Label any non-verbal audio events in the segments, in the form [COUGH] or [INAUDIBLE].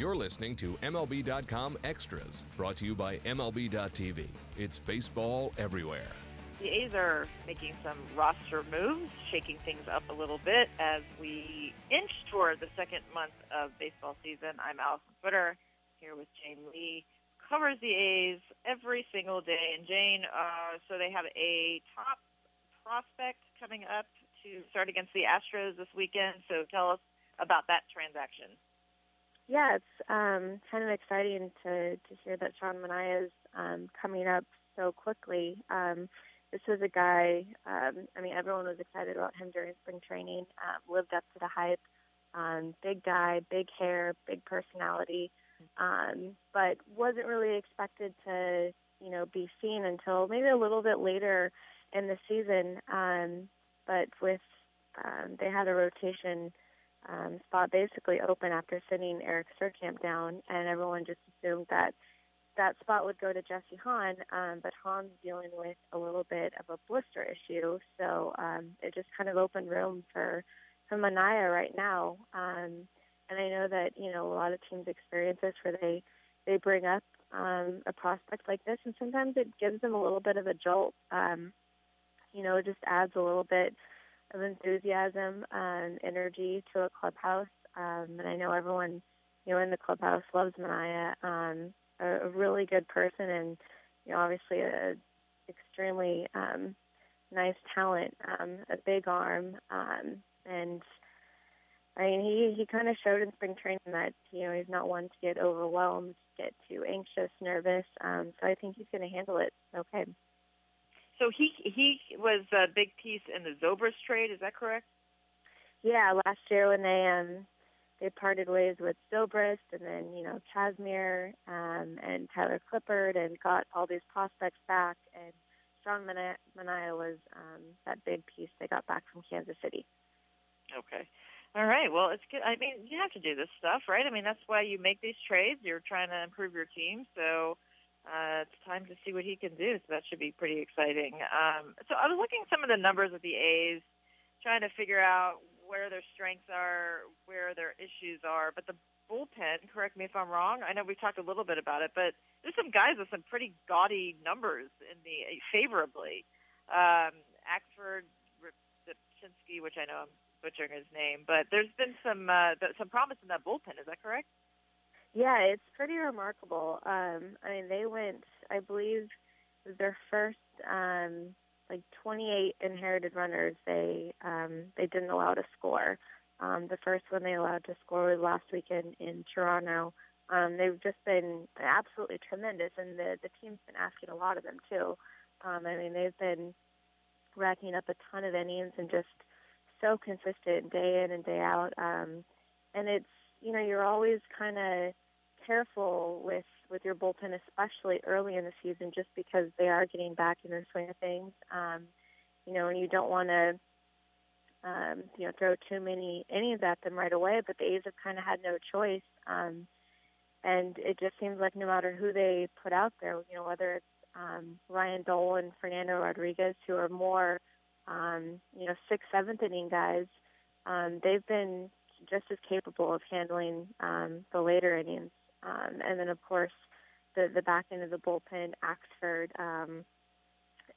You're listening to MLB.com Extras, brought to you by MLB.tv. It's baseball everywhere. The A's are making some roster moves, shaking things up a little bit as we inch toward the second month of baseball season. I'm Alyson Footer here with Jane Lee, covers the A's every single day. And Jane, uh, so they have a top prospect coming up to start against the Astros this weekend. So tell us about that transaction. Yeah, it's um, kind of exciting to, to hear that Sean Manaea is um, coming up so quickly. Um, this was a guy, um, I mean, everyone was excited about him during spring training, uh, lived up to the hype. Um, big guy, big hair, big personality, um, but wasn't really expected to, you know, be seen until maybe a little bit later in the season. Um, but with um, they had a rotation um, spot basically open after sending Eric Surkamp down, and everyone just assumed that that spot would go to Jesse Hahn. Um, but Hahn's dealing with a little bit of a blister issue, so um, it just kind of opened room for for Manaea right now. Um, and I know that you know a lot of teams experience this where they they bring up um, a prospect like this, and sometimes it gives them a little bit of a jolt. Um, you know, it just adds a little bit of enthusiasm and energy to a clubhouse. Um, and I know everyone, you know, in the clubhouse loves Manaea. Um, a, a really good person, and you know, obviously a extremely um, nice talent, um, a big arm, um, and I mean, he he kind of showed in spring training that you know he's not one to get overwhelmed, get too anxious, nervous. Um, so I think he's going to handle it okay. So he he was a big piece in the Zobrist trade. Is that correct? Yeah, last year when they um they parted ways with Zobrist, and then you know Kazmir um, and Tyler Clippard, and got all these prospects back. And Sean Manaea was um, that big piece they got back from Kansas City. Okay. All right. Well, it's good. I mean, you have to do this stuff, right? I mean, that's why you make these trades. You're trying to improve your team, so uh, it's time to see what he can do. So that should be pretty exciting. Um, so I was looking some of the numbers of the A's, trying to figure out where their strengths are, where their issues are. But the bullpen, correct me if I'm wrong. I know we talked a little bit about it, but there's some guys with some pretty gaudy numbers in the favorably. Um, Axford Ripczynski, which I know I'm butchering his name, but there's been some uh, some promise in that bullpen. Is that correct? Yeah, it's pretty remarkable. Um, I mean, they went, I believe, their first um, like 28 inherited runners. They um, they didn't allow to score. Um, the first one they allowed to score was last weekend in Toronto. Um, they've just been absolutely tremendous, and the the team's been asking a lot of them too. Um, I mean, they've been racking up a ton of innings and just so consistent day in and day out. Um, and it's you know, you're always kind of careful with with your bullpen, especially early in the season, just because they are getting back in the swing of things. Um, you know, and you don't want to, um, you know, throw too many innings at them right away. But the A's have kind of had no choice, um, and it just seems like no matter who they put out there, you know, whether it's um, Ryan Dull and Fernando Rodriguez, who are more, um, you know, sixth, seventh inning guys, um, they've been just as capable of handling um, the later innings. Um, and then, of course, the, the back end of the bullpen, Axford um,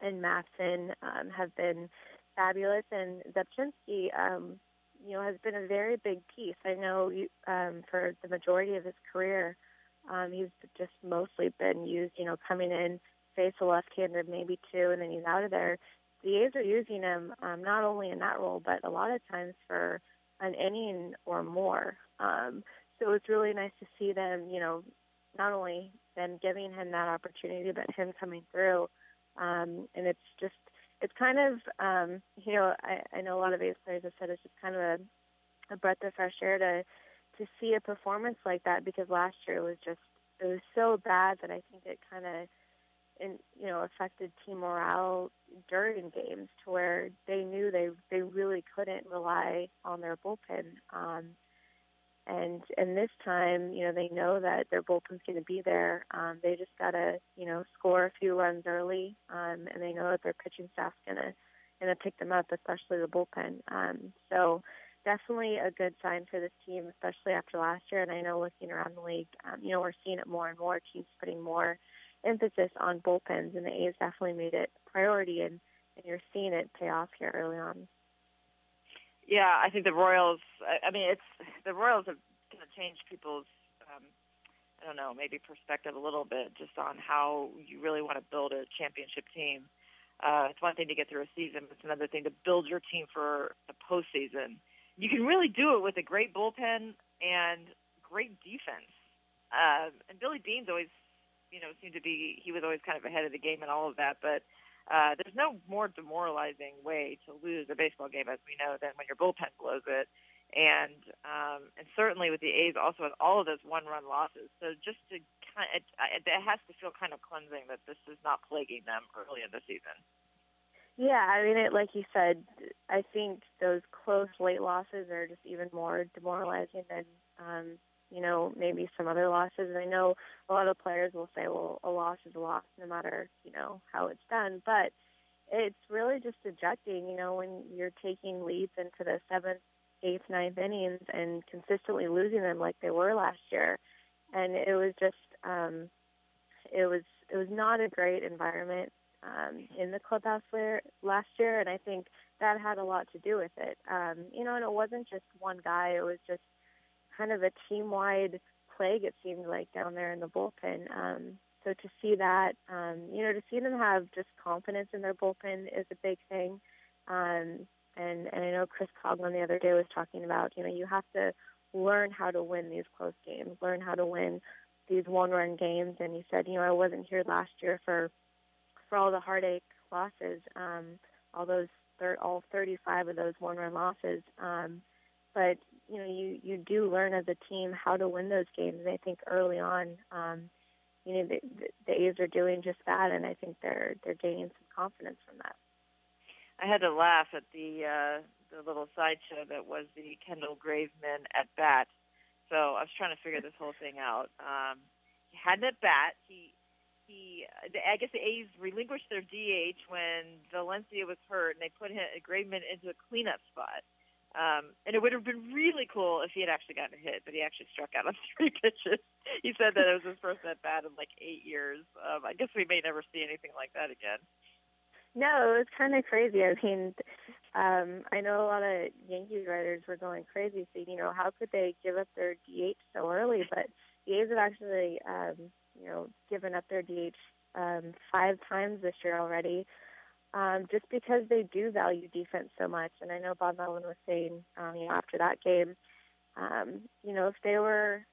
and Madson um, have been fabulous. And Ripczynski, um, you know, has been a very big piece. I know you, um, for the majority of his career, um, he's just mostly been used, you know, coming in, face a left-hander, maybe two, and then he's out of there. The A's are using him um, not only in that role, but a lot of times for – an inning or more. Um, so it's really nice to see them, you know, not only them giving him that opportunity, but him coming through. Um, and it's just, it's kind of, um, you know, I, I know a lot of A's players have said it's just kind of a, a breath of fresh air to to see a performance like that because last year it was just it was so bad that I think it kind of and you know affected team morale during games to where they knew they they really couldn't rely on their bullpen um and and this time you know they know that their bullpen's going to be there um they just got to you know score a few runs early um and they know that their pitching staff's going to going to pick them up especially the bullpen um so definitely a good sign for this team, especially after last year. And I know looking around the league, um, you know, we're seeing it more and more. Teams putting more emphasis on bullpens, and the A's definitely made it a priority, and, and you're seeing it pay off here early on. Yeah, I think the Royals. I, I mean, it's the Royals have kind of changed people's. Um, I don't know, maybe perspective a little bit just on how you really want to build a championship team. Uh, it's one thing to get through a season, but it's another thing to build your team for the postseason. You can really do it with a great bullpen and great defense. Uh, and Billy Beane's always, you know, seemed to be he was always kind of ahead of the game and all of that. But uh, there's no more demoralizing way to lose a baseball game, as we know, than when your bullpen blows it. And um, and certainly with the A's also with all of those one-run losses. So just to kind of, it, it has to feel kind of cleansing that this is not plaguing them early in the season. Yeah, I mean, it, like you said, I think those close late losses are just even more demoralizing than, um, you know, maybe some other losses. And I know a lot of players will say, well, a loss is a loss no matter, you know, how it's done. But it's really just ejecting, you know, when you're taking leads into the seventh, eighth, ninth innings and consistently losing them like they were last year. And it was just, um, it was, it was not a great environment um, in the clubhouse last year, and I think that had a lot to do with it. Um, you know, and it wasn't just one guy; it was just kind of a team-wide plague. It seemed like down there in the bullpen. Um, so to see that, um, you know, to see them have just confidence in their bullpen is a big thing. Um, and and I know Chris Coghlan the other day was talking about, you know, you have to learn how to win these close games, learn how to win these one-run games. And he said, you know, I wasn't here last year for for all the heartache losses, um, all those all 35 of those one-run losses. Um, but you know, you you do learn as a team how to win those games. And I think early on, um, you know, the, the, the A's are doing just that, and I think they're they're gaining some confidence from that. I had to laugh at the uh, the little sideshow that was the Kendall Graveman at bat. So I was trying to figure this whole thing out. Um, he had an at bat. He he, I guess the A's relinquished their DH when Valencia was hurt, and they put him, Graveman into a cleanup spot. Um, and it would have been really cool if he had actually gotten a hit, but he actually struck out on [LAUGHS] three pitches. He said that it was his first at bat in like eight years. Um, I guess we may never see anything like that again. No, it was kind of crazy. I mean, um, I know a lot of Yankees writers were going crazy, saying, you know, how could they give up their DH so early? But the A's have actually um, you know, given up their DH um, five times this year already, um, just because they do value defense so much. And I know Bob Melvin was saying, um, you know, after that game, um, you know, if they were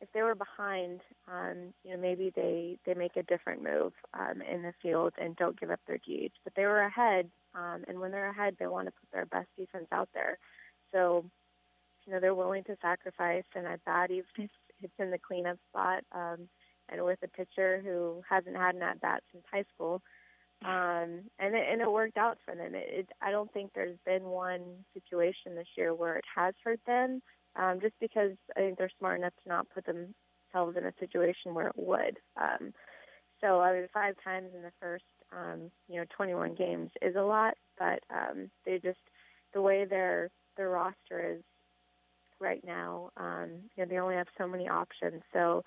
if they were behind, um, you know, maybe they they make a different move um, in the field and don't give up their DH. But they were ahead, um, and when they're ahead, they want to put their best defense out there. So, you know, they're willing to sacrifice, and at bat, even if it's in the cleanup spot. Um, and with a pitcher who hasn't had an at bat since high school. Um, and it, and it worked out for them. It, it, I don't think there's been one situation this year where it has hurt them, um, just because I think they're smart enough to not put themselves in a situation where it would. Um, so I mean, five times in the first, um, you know, 21 games is a lot, but um, they just the way their their roster is right now, um, you know, they only have so many options. So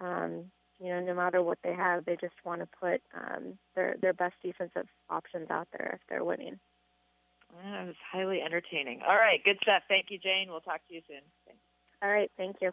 um, you know, no matter what they have, they just want to put um, their their best defensive options out there if they're winning. It was highly entertaining. All right, good stuff. Thank you, Jane. We'll talk to you soon. Thanks. All right, thank you.